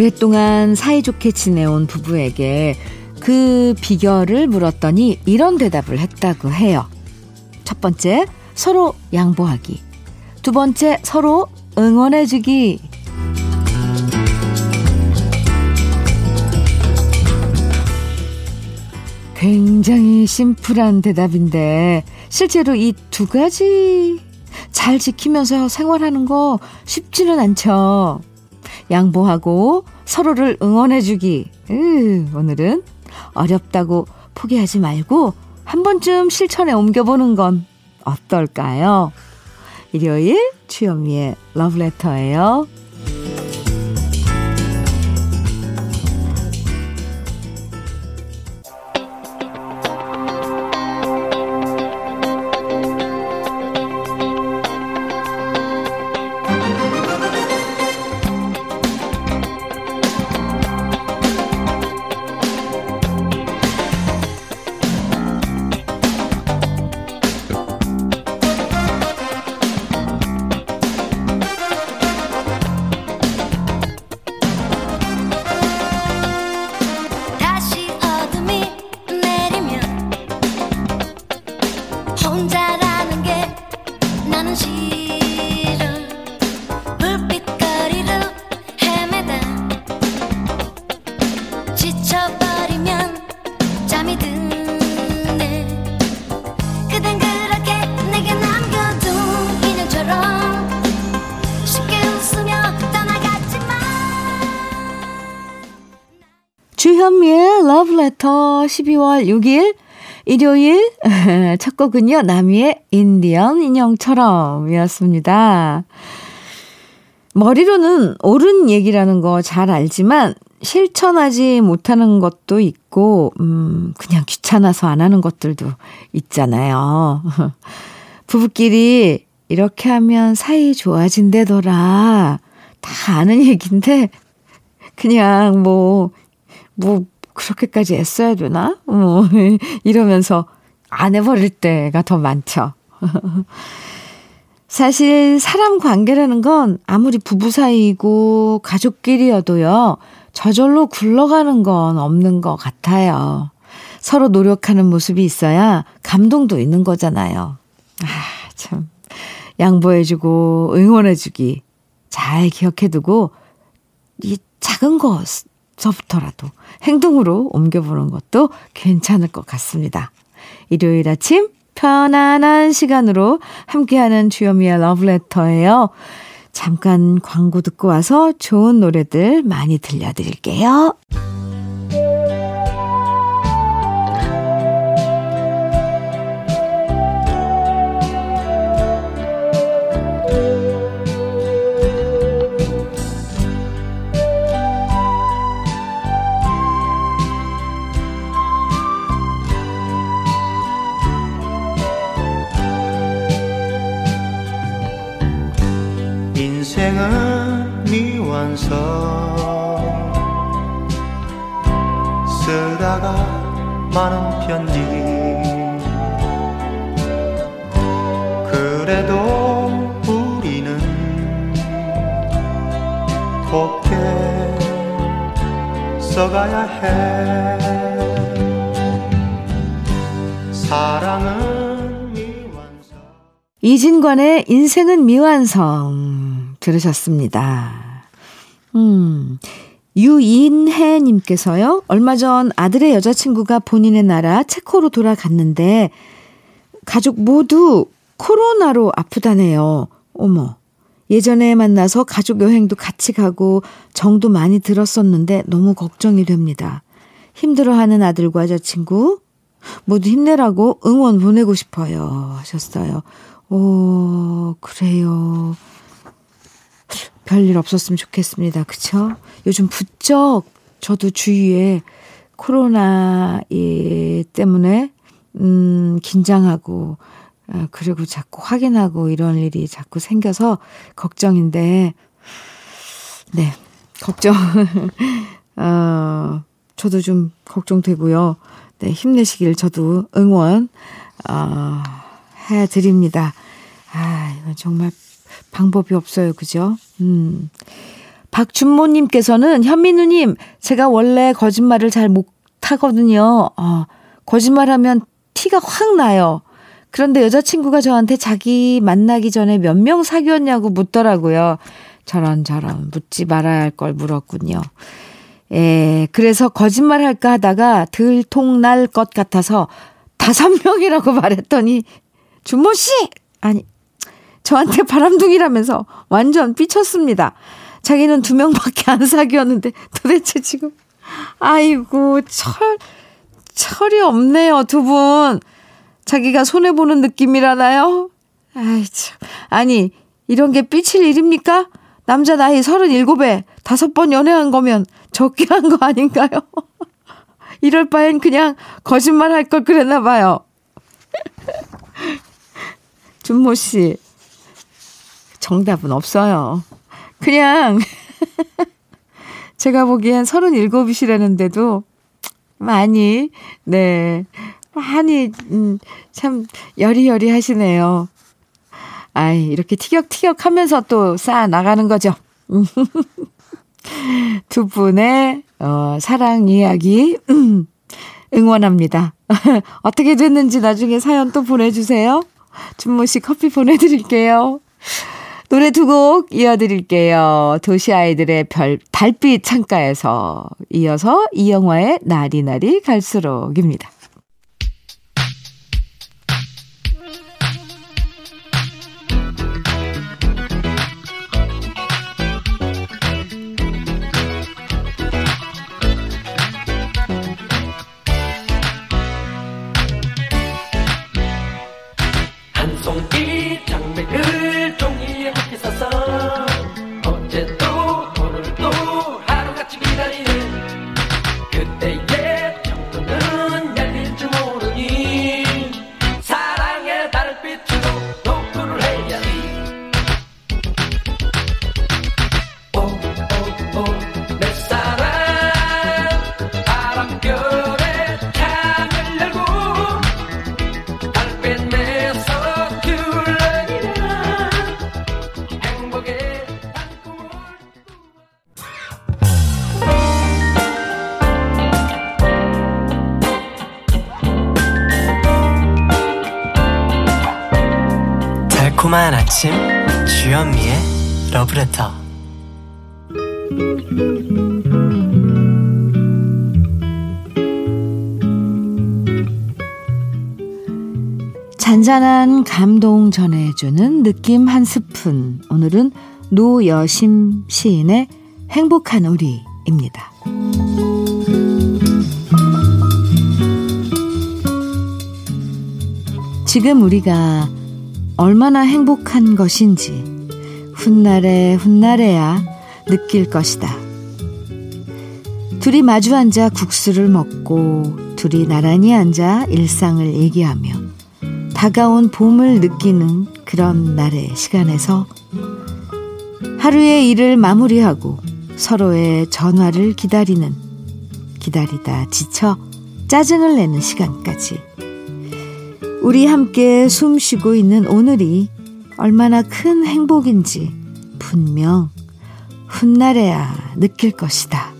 오랫동안 사이좋게 지내온 부부에게 그 비결을 물었더니 이런 대답을 했다고 해요. 첫 번째, 서로 양보하기. 두 번째, 서로 응원해주기. 굉장히 심플한 대답인데, 실제로 이 두 가지 잘 지키면서 생활하는 거 쉽지는 않죠. 양보하고 서로를 응원해주기. 으, 오늘은 어렵다고 포기하지 말고 한 번쯤 실천에 옮겨보는 건 어떨까요? 일요일 주현미의 러브레터예요. 12월 6일 일요일 첫 곡은요. 나미의 인디언 인형처럼 이었습니다. 머리로는 옳은 얘기라는 거 잘 알지만 실천하지 못하는 것도 있고 음 그냥 귀찮아서 안 하는 것들도 있잖아요. 부부끼리 이렇게 하면 사이 좋아진대더라. 다 아는 얘기인데 그냥 뭐뭐 뭐 그렇게까지 애써야 되나? 뭐, 이러면서 안 해버릴 때가 더 많죠. 사실 사람 관계라는 건 아무리 부부 사이고 가족끼리여도요, 저절로 굴러가는 건 없는 것 같아요. 서로 노력하는 모습이 있어야 감동도 있는 거잖아요. 아, 참. 양보해주고 응원해주기 잘 기억해두고 이 작은 것 서부터라도 행동으로 옮겨보는 것도 괜찮을 것 같습니다. 일요일 아침 편안한 시간으로 함께하는 주요미의 러브레터예요. 잠깐 광고 듣고 와서 좋은 노래들 많이 들려드릴게요. 많은 편지. 그래도 우리는 곱게 써가야 해. 사랑은 미완성. 이진관의 인생은 미완성 들으셨습니다. 음, 유인혜님께서요, 얼마 전 아들의 여자친구가 본인의 나라 체코로 돌아갔는데, 가족 모두 코로나로 아프다네요. 어머. 예전에 만나서 가족 여행도 같이 가고 정도 많이 들었었는데 너무 걱정이 됩니다. 힘들어하는 아들과 여자친구 모두 힘내라고 응원 보내고 싶어요. 하셨어요. 오, 그래요. 별일 없었으면 좋겠습니다. 그쵸? 요즘 부쩍 저도 주위에 코로나 때문에, 음, 긴장하고, 아, 그리고 자꾸 확인하고 이런 일이 자꾸 생겨서 걱정인데, 네, 걱정, 어, 저도 좀 걱정되고요. 네, 힘내시길 저도 응원, 어, 해드립니다. 아, 이건 정말 방법이 없어요. 그죠? 음. 박준모님께서는 현민우님, 제가 원래 거짓말을 잘 못하거든요. 어, 거짓말하면 티가 확 나요. 그런데 여자친구가 저한테 자기 만나기 전에 몇 명 사귀었냐고 묻더라고요. 저런 저런 묻지 말아야 할 걸 물었군요. 예, 그래서 거짓말 할까 하다가 들통날 것 같아서 다섯 명이라고 말했더니 준모 씨 아니 저한테 바람둥이라면서 완전 삐쳤습니다. 자기는 두 명밖에 안 사귀었는데 도대체 지금 아이고 철 철이 없네요 두 분. 자기가 손해 보는 느낌이라나요? 아이 참 아니 이런 게 삐칠 일입니까? 남자 나이 37에 다섯 번 연애한 거면 적게 한 거 아닌가요? 이럴 바엔 그냥 거짓말 할 걸 그랬나 봐요. 준모 씨. 정답은 없어요. 그냥 제가 보기엔 37이시라는데도 많이 네. 많이 음, 참 여리여리 하시네요. 아이, 이렇게 티격티격 하면서 또 쌓아 나가는 거죠. 두 분의 어, 사랑 이야기 음, 응원합니다. 어떻게 됐는지 나중에 사연 또 보내주세요. 준모 씨 커피 보내드릴게요. 노래 두 곡 이어드릴게요. 도시 아이들의 별, 달빛 창가에서 이어서 이영화의 나리나리 갈수록입니다. 주현미의 러브레터 잔잔한 감동 전해주는 느낌 한 스푼 오늘은 노여심 시인의 행복한 우리입니다. 지금 우리가 얼마나 행복한 것인지 훗날에 훗날에야 느낄 것이다. 둘이 마주 앉아 국수를 먹고 둘이 나란히 앉아 일상을 얘기하며 다가온 봄을 느끼는 그런 날의 시간에서 하루의 일을 마무리하고 서로의 전화를 기다리는 기다리다 지쳐 짜증을 내는 시간까지 우리 함께 숨 쉬고 있는 오늘이 얼마나 큰 행복인지 분명 훗날에야 느낄 것이다.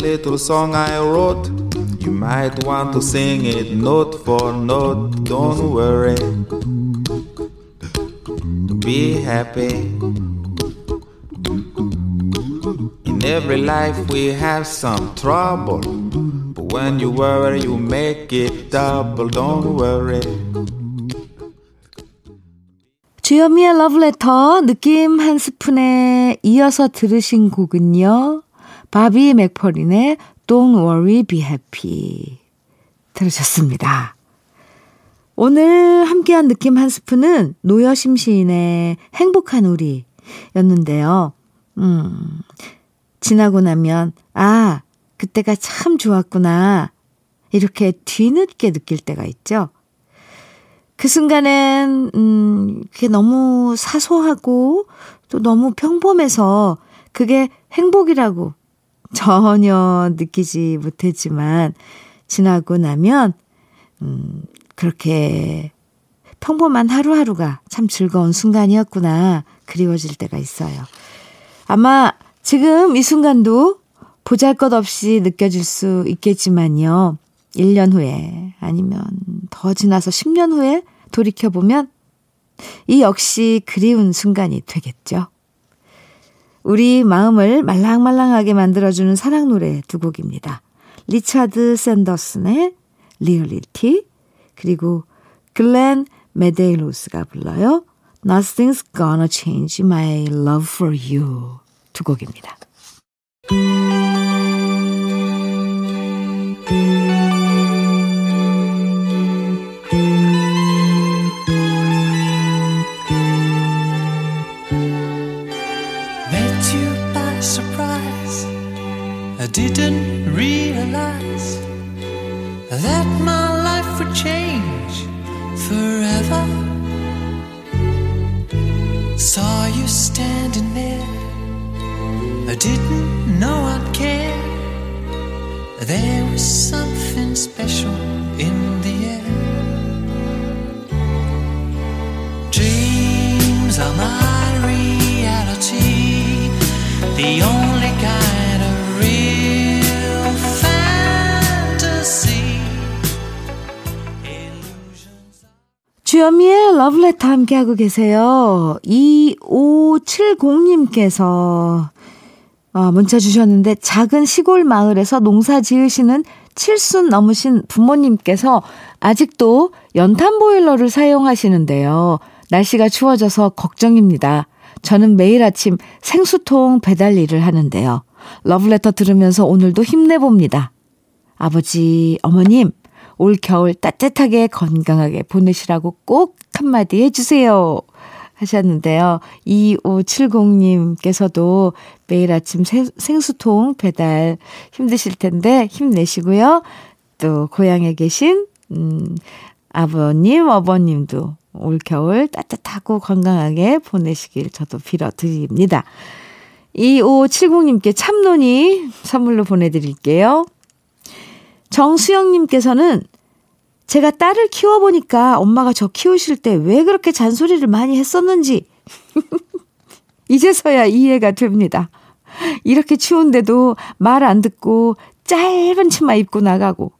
little song I wrote. You might want to sing it note for note. Don't worry. Be happy. In every life we have some trouble. But when you worry, you make it double. Don't worry. 주현미의 러브레터 느낌 한 스푼에 이어서 들으신 곡은요. 바비 맥퍼린의 Don't Worry Be Happy 들으셨습니다. 오늘 함께한 느낌 한 스푼은 노여심 시인의 행복한 우리 였는데요. 음, 지나고 나면, 아, 그때가 참 좋았구나. 이렇게 뒤늦게 느낄 때가 있죠. 그 순간엔, 음, 그게 너무 사소하고 또 너무 평범해서 그게 행복이라고 전혀 느끼지 못했지만 지나고 나면, 음, 그렇게 평범한 하루하루가 참 즐거운 순간이었구나 그리워질 때가 있어요. 아마 지금 이 순간도 보잘 것 없이 느껴질 수 있겠지만요. 1년 후에 아니면 더 지나서 10년 후에 돌이켜보면 이 역시 그리운 순간이 되겠죠. 우리 마음을 말랑말랑하게 만들어주는 사랑 노래 두 곡입니다. 리차드 샌더슨의 리얼리티 그리고 글렌 메데이로스가 불러요. Nothing's gonna change my love for you 두 곡입니다. That my life would change forever. Saw you standing there. I didn't know I'd care. There was something special in the air. Dreams are my reality. The only 주현미의 러브레터 함께하고 계세요. 2570님께서 아, 문자 주셨는데 작은 시골 마을에서 농사 지으시는 칠순 넘으신 부모님께서 아직도 연탄 보일러를 사용하시는데요. 날씨가 추워져서 걱정입니다. 저는 매일 아침 생수통 배달 일을 하는데요. 러브레터 들으면서 오늘도 힘내봅니다. 아버지, 어머님, 올 겨울 따뜻하게 건강하게 보내시라고 꼭 한마디 해주세요. 하셨는데요. 2570님께서도 매일 아침 생- 생수통 배달 힘드실 텐데 힘내시고요. 또 고향에 계신, 음, 아버님, 어머님도 올 겨울 따뜻하고 건강하게 보내시길 저도 빌어드립니다. 2570님께 참론이 선물로 보내드릴게요. 정수영님께서는 제가 딸을 키워보니까 엄마가 저 키우실 때 왜 그렇게 잔소리를 많이 했었는지 이제서야 이해가 됩니다. 이렇게 추운데도 말 안 듣고 짧은 치마 입고 나가고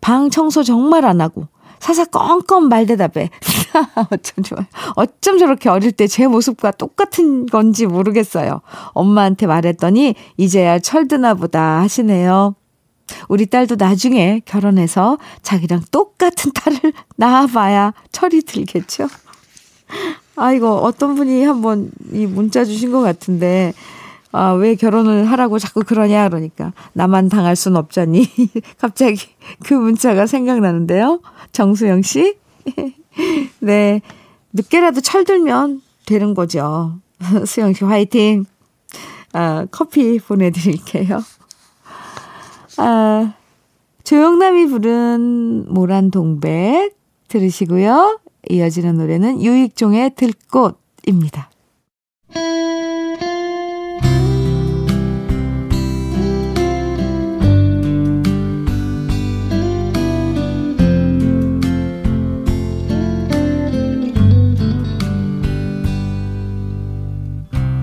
방 청소 정말 안 하고 사사건건 말대답해. 어쩜 좋아. 어쩜 저렇게 어릴 때 제 모습과 똑같은 건지 모르겠어요. 엄마한테 말했더니 이제야 철드나 보다 하시네요. 우리 딸도 나중에 결혼해서 자기랑 똑같은 딸을 낳아봐야 철이 들겠죠. 아이고, 어떤 분이 한번 이 문자 주신 것 같은데, 아, 왜 결혼을 하라고 자꾸 그러냐, 그러니까. 나만 당할 순 없잖니. 갑자기 그 문자가 생각나는데요. 정수영 씨. 네. 늦게라도 철들면 되는 거죠. 수영 씨 화이팅. 아, 커피 보내드릴게요. 아, 조영남이 부른 모란 동백 들으시고요. 이어지는 노래는 유익종의 들꽃입니다.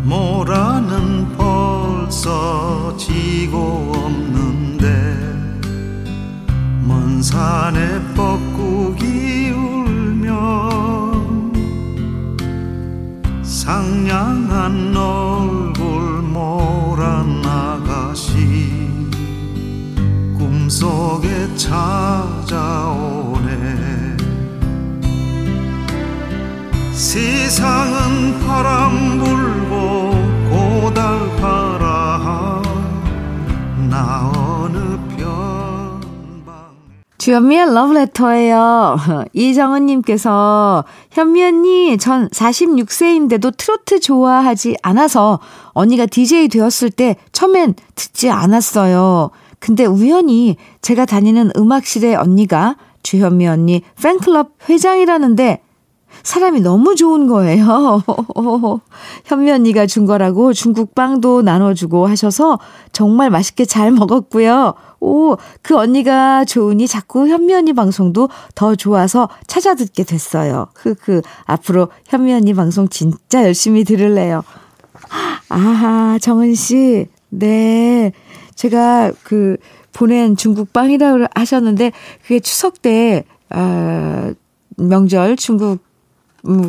모라는 벌써 산에 뻐꾸기 울면 상냥한 얼굴 모란 아가씨 꿈속에 찾아오네. 세상은 바람 불 주현미의 러브레터예요. 이정은님께서 현미 언니 전 46세인데도 트로트 좋아하지 않아서 언니가 DJ 되었을 때 처음엔 듣지 않았어요. 근데 우연히 제가 다니는 음악실에 언니가 주현미 언니 팬클럽 회장이라는데 사람이 너무 좋은 거예요. 현미 언니가 준 거라고 중국 빵도 나눠주고 하셔서 정말 맛있게 잘 먹었고요. 오, 그 언니가 좋으니 자꾸 현미 언니 방송도 더 좋아서 찾아 듣게 됐어요. 흐흐. 앞으로 현미 언니 방송 진짜 열심히 들을래요. 아하, 정은 씨. 네. 제가 그 보낸 중국 빵이라고 하셨는데 그게 추석 때, 아, 명절 중국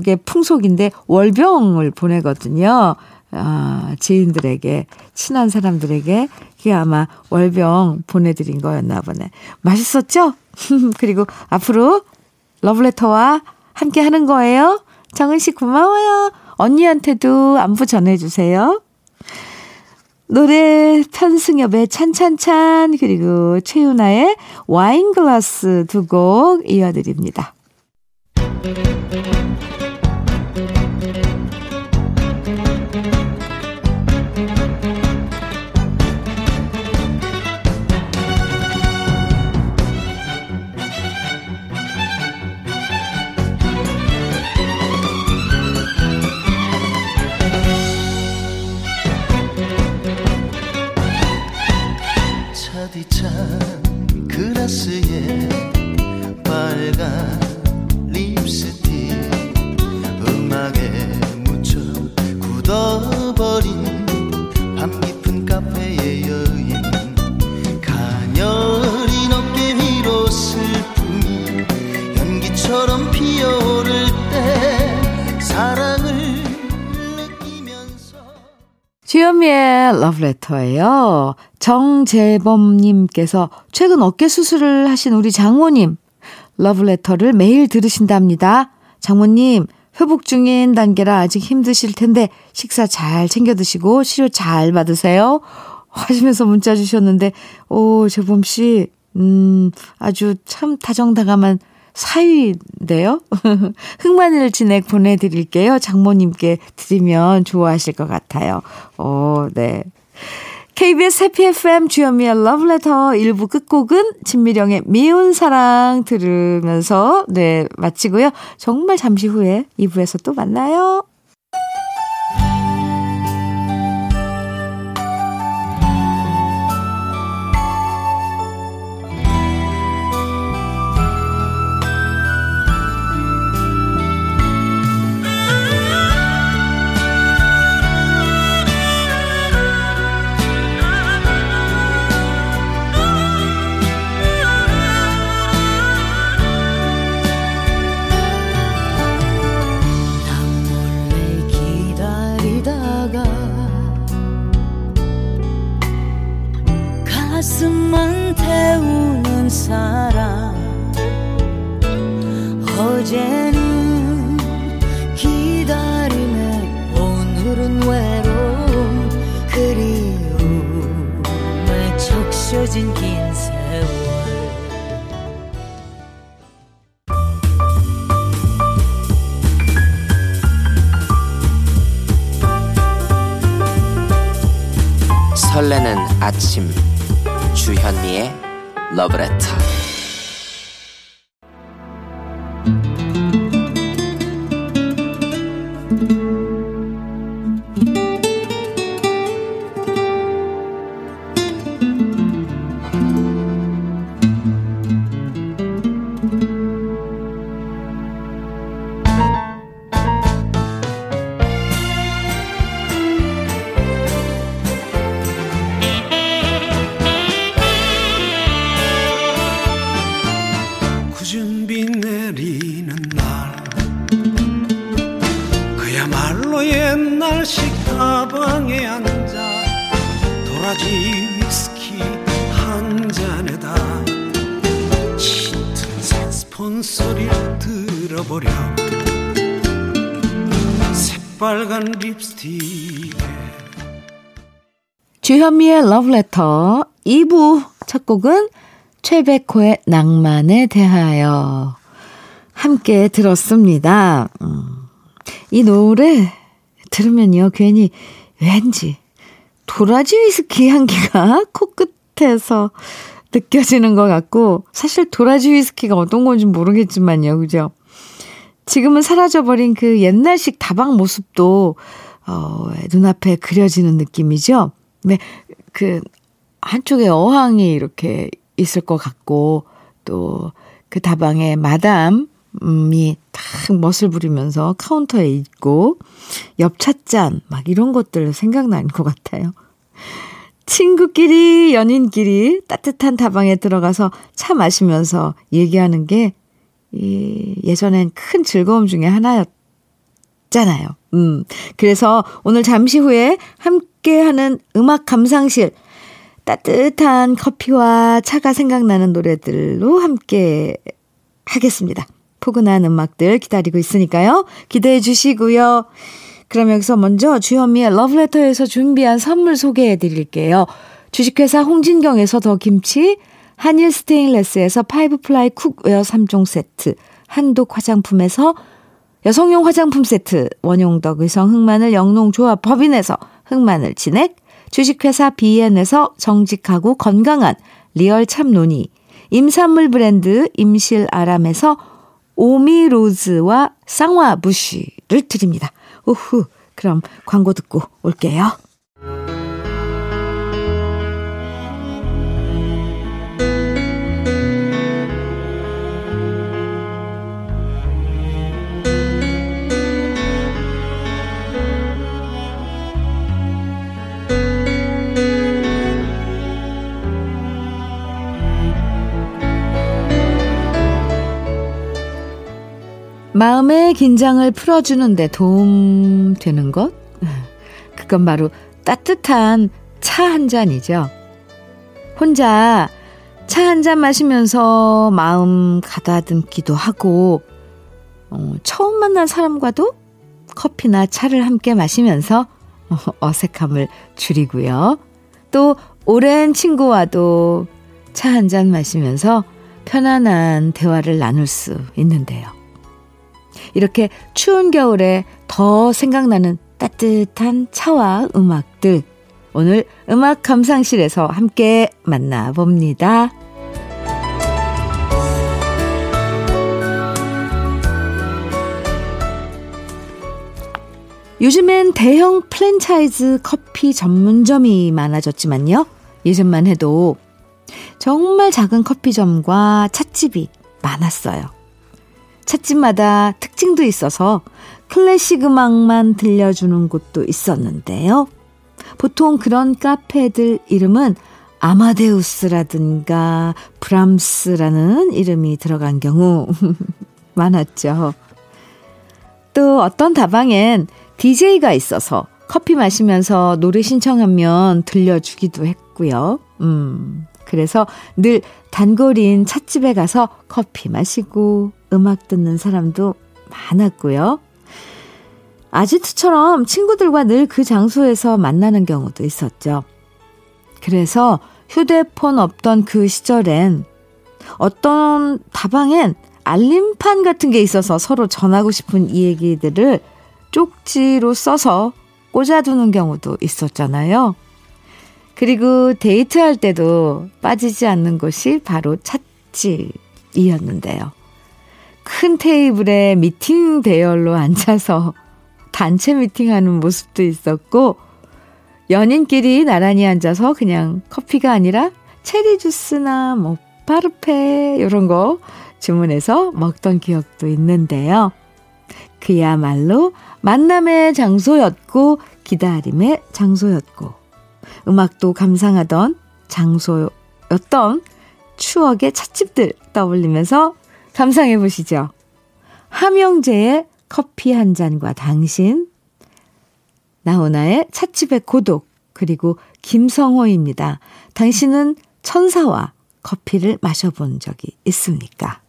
의 풍속인데 월병을 보내거든요. 아, 지인들에게, 친한 사람들에게, 그게 아마 월병 보내드린 거였나 보네. 맛있었죠? 그리고 앞으로 러브레터와 함께 하는 거예요. 정은 씨 고마워요. 언니한테도 안부 전해주세요. 노래 편승엽의 찬찬찬 그리고 최윤아의 와인글라스 두 곡 이어드립니다. 차디찬 그라스에 러브레터예요. 정재범님께서 최근 어깨 수술을 하신 우리 장모님 러브레터를 매일 들으신답니다. 장모님 회복 중인 단계라 아직 힘드실 텐데 식사 잘 챙겨 드시고 치료 잘 받으세요. 하시면서 문자 주셨는데 오 재범 씨 음, 아주 참 다정다감한 사위인데요. 흑마늘 진액 보내드릴게요. 장모님께 드리면 좋아하실 것 같아요. 오, 네. KBS 해피 FM 주현미의 러브레터 1부 끝곡은 진미령의 미운 사랑 들으면서 네 마치고요. 정말 잠시 후에 2부에서 또 만나요. 첫 곡은 최백호의 낭만에 대하여 함께 들었습니다. 음, 이 노래 들으면요, 괜히 왠지 도라지 위스키 향기가 코끝에서 느껴지는 것 같고, 사실 도라지 위스키가 어떤 건지 모르겠지만요, 그죠? 지금은 사라져버린 그 옛날식 다방 모습도, 어, 눈앞에 그려지는 느낌이죠? 네, 그, 한쪽에 어항이 이렇게 있을 것 같고, 또 그 다방에 마담, 이딱 멋을 부리면서 카운터에 있고 옆 찻잔 막 이런 것들 생각나는 것 같아요. 친구끼리 연인끼리 따뜻한 다방에 들어가서 차 마시면서 얘기하는 게 이, 예전엔 큰 즐거움 중에 하나였잖아요. 음. 그래서 오늘 잠시 후에 함께하는 음악 감상실 따뜻한 커피와 차가 생각나는 노래들로 함께 하겠습니다. 포근한 음악들 기다리고 있으니까요. 기대해 주시고요. 그럼 여기서 먼저 주현미의 러브레터에서 준비한 선물 소개해 드릴게요. 주식회사 홍진경에서 더 김치, 한일 스테인레스에서 파이브 플라이 쿡웨어 3종 세트, 한독 화장품에서 여성용 화장품 세트, 원용덕 의성 흑마늘 영농조합 법인에서 흑마늘 진액, 주식회사 비엔에서 정직하고 건강한 리얼 참논이, 임산물 브랜드 임실 아람에서 오미로즈와 쌍화 부쉬를 드립니다. 우후, 그럼 광고 듣고 올게요. 마음의 긴장을 풀어주는데 도움 되는 것? 그건 바로 따뜻한 차 한 잔이죠. 혼자 차 한 잔 마시면서 마음 가다듬기도 하고, 어, 처음 만난 사람과도 커피나 차를 함께 마시면서 어색함을 줄이고요. 또 오랜 친구와도 차 한 잔 마시면서 편안한 대화를 나눌 수 있는데요. 이렇게 추운 겨울에 더 생각나는 따뜻한 차와 음악들. 오늘 음악 감상실에서 함께 만나봅니다. 요즘엔 대형 프랜차이즈 커피 전문점이 많아졌지만요. 예전만 해도 정말 작은 커피점과 찻집이 많았어요. 찻집마다 특징도 있어서 클래식 음악만 들려주는 곳도 있었는데요. 보통 그런 카페들 이름은 아마데우스라든가 브람스라는 이름이 들어간 경우 많았죠. 또 어떤 다방엔 DJ가 있어서 커피 마시면서 노래 신청하면 들려주기도 했고요. 음, 그래서 늘 단골인 찻집에 가서 커피 마시고 음악 듣는 사람도 많았고요. 아지트처럼 친구들과 늘 그 장소에서 만나는 경우도 있었죠. 그래서 휴대폰 없던 그 시절엔 어떤 다방엔 알림판 같은 게 있어서 서로 전하고 싶은 이 얘기들을 쪽지로 써서 꽂아두는 경우도 있었잖아요. 그리고 데이트할 때도 빠지지 않는 곳이 바로 찻집이었는데요. 큰 테이블에 미팅 대열로 앉아서 단체 미팅하는 모습도 있었고, 연인끼리 나란히 앉아서 그냥 커피가 아니라 체리 주스나 뭐 파르페 이런 거 주문해서 먹던 기억도 있는데요. 그야말로 만남의 장소였고 기다림의 장소였고 음악도 감상하던 장소였던 추억의 찻집들 떠올리면서 감상해 보시죠. 함영재의 커피 한 잔과 당신, 나훈아의 찻집의 고독, 그리고 김성호입니다. 당신은 천사와 커피를 마셔본 적이 있습니까?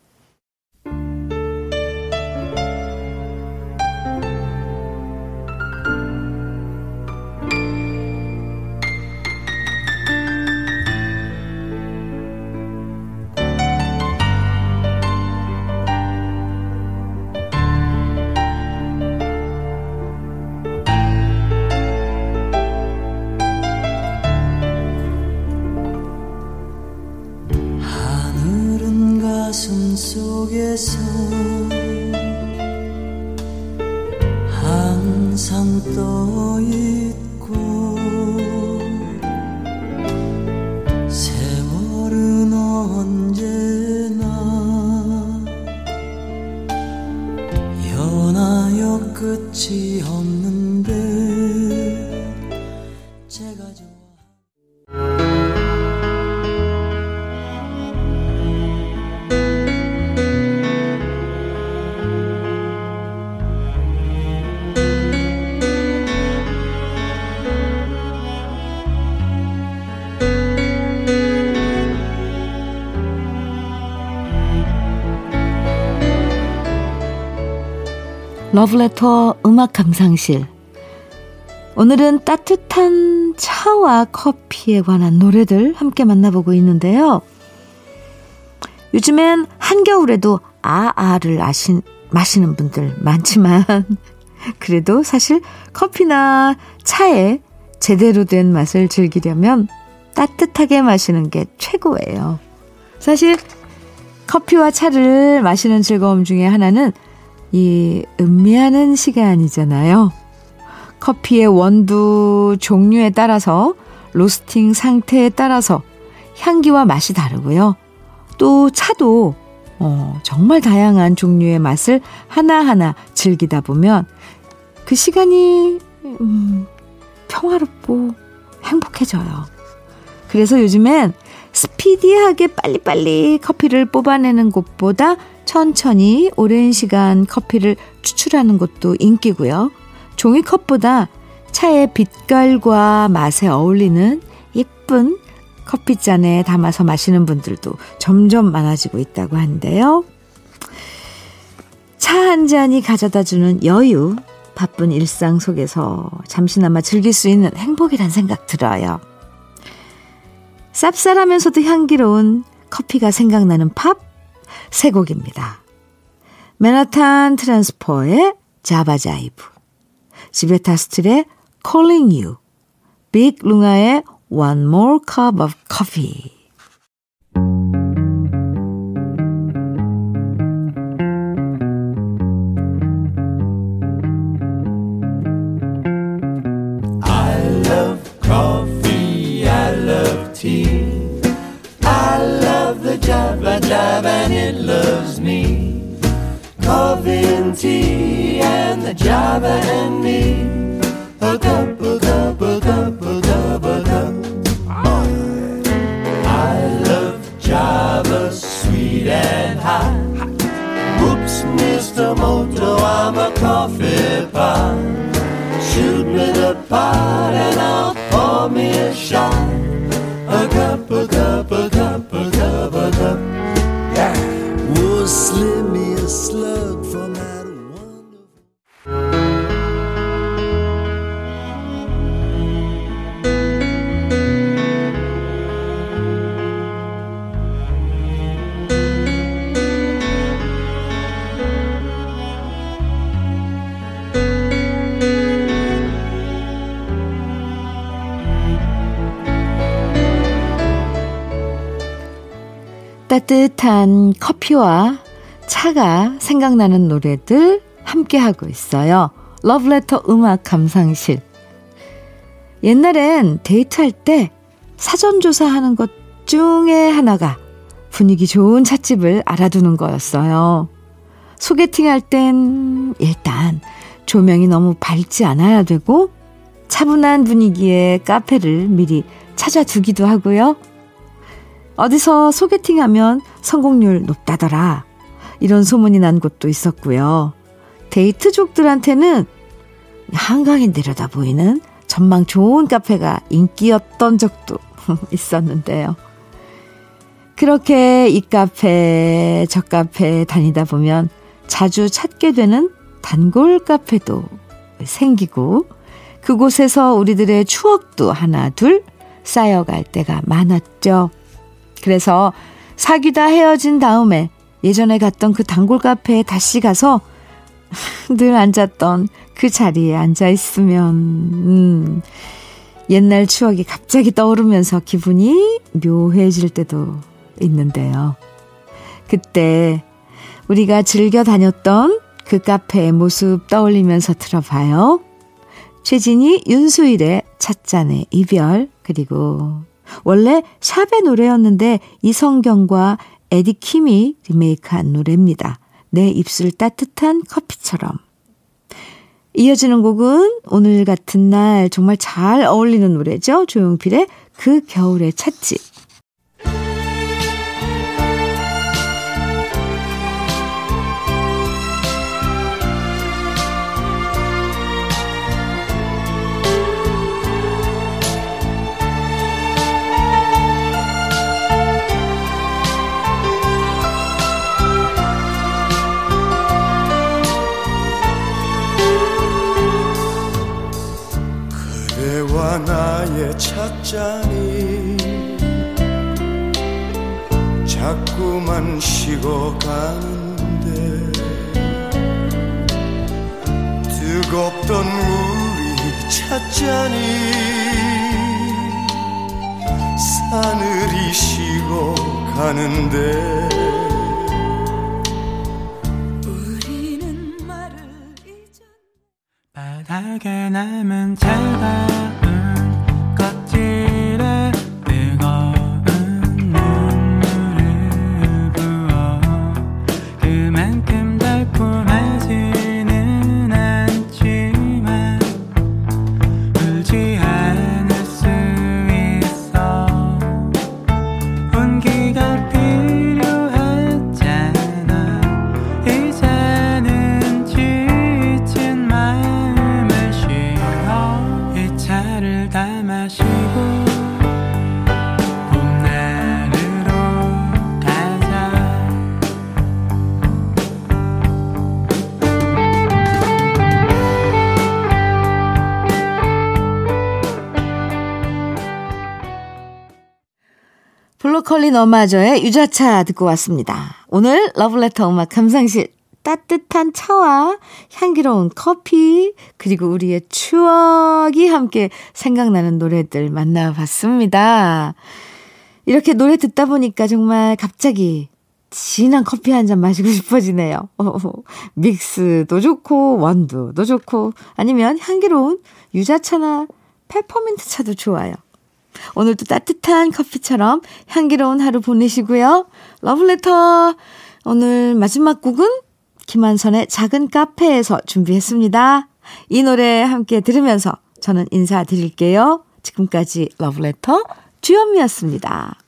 끝이 없는데 러브레터 음악 감상실. 오늘은 따뜻한 차와 커피에 관한 노래들 함께 만나보고 있는데요. 요즘엔 한겨울에도 아아를 아신, 마시는 분들 많지만, 그래도 사실 커피나 차에 제대로 된 맛을 즐기려면 따뜻하게 마시는 게 최고예요. 사실 커피와 차를 마시는 즐거움 중에 하나는 이 음미하는 시간이잖아요. 커피의 원두 종류에 따라서 로스팅 상태에 따라서 향기와 맛이 다르고요. 또 차도 어, 정말 다양한 종류의 맛을 하나하나 즐기다 보면 그 시간이 음, 평화롭고 행복해져요. 그래서 요즘엔 스피디하게 빨리빨리 커피를 뽑아내는 곳보다 천천히 오랜 시간 커피를 추출하는 것도 인기고요. 종이컵보다 차의 빛깔과 맛에 어울리는 예쁜 커피잔에 담아서 마시는 분들도 점점 많아지고 있다고 하는데요. 차 한 잔이 가져다 주는 여유, 바쁜 일상 속에서 잠시나마 즐길 수 있는 행복이란 생각 들어요. 쌉쌀하면서도 향기로운 커피가 생각나는 팝 세 곡입니다. 맨하탄 트랜스퍼의 자바자이브, 지베타 스틸의 Calling You, 빅 룽아의 One More Cup of coffee, 따뜻한 커피와 차가 생각나는 노래들 함께하고 있어요. 러브레터 음악 감상실. 옛날엔 데이트할 때 사전조사하는 것 중에 하나가 분위기 좋은 찻집을 알아두는 거였어요. 소개팅 할 땐 일단 조명이 너무 밝지 않아야 되고 차분한 분위기의 카페를 미리 찾아두기도 하고요. 어디서 소개팅하면 성공률 높다더라. 이런 소문이 난 곳도 있었고요. 데이트족들한테는 한강이 내려다 보이는 전망 좋은 카페가 인기였던 적도 있었는데요. 그렇게 이 카페, 저 카페 다니다 보면 자주 찾게 되는 단골 카페도 생기고 그곳에서 우리들의 추억도 하나 둘 쌓여갈 때가 많았죠. 그래서 사귀다 헤어진 다음에 예전에 갔던 그 단골 카페에 다시 가서 늘 앉았던 그 자리에 앉아 있으면, 음, 옛날 추억이 갑자기 떠오르면서 기분이 묘해질 때도 있는데요. 그때 우리가 즐겨 다녔던 그 카페의 모습 떠올리면서 들어봐요. 최진희, 윤수일의 찻잔의 이별, 그리고 원래 샵의 노래였는데 이성경과 에디킴이 리메이크한 노래입니다. 내 입술 따뜻한 커피처럼. 이어지는 곡은 오늘 같은 날 정말 잘 어울리는 노래죠. 조용필의 그 겨울의 찻집. 식 너마저의 유자차 듣고 왔습니다. 오늘 러블레터 음악 감상실 따뜻한 차와 향기로운 커피 그리고 우리의 추억이 함께 생각나는 노래들 만나봤습니다. 이렇게 노래 듣다 보니까 정말 갑자기 진한 커피 한 잔 마시고 싶어지네요. 믹스도 좋고 원두도 좋고 아니면 향기로운 유자차나 페퍼민트 차도 좋아요. 오늘도 따뜻한 커피처럼 향기로운 하루 보내시고요. 러브레터 오늘 마지막 곡은 김한선의 작은 카페에서 준비했습니다. 이 노래 함께 들으면서 저는 인사드릴게요. 지금까지 러브레터 주현미였습니다.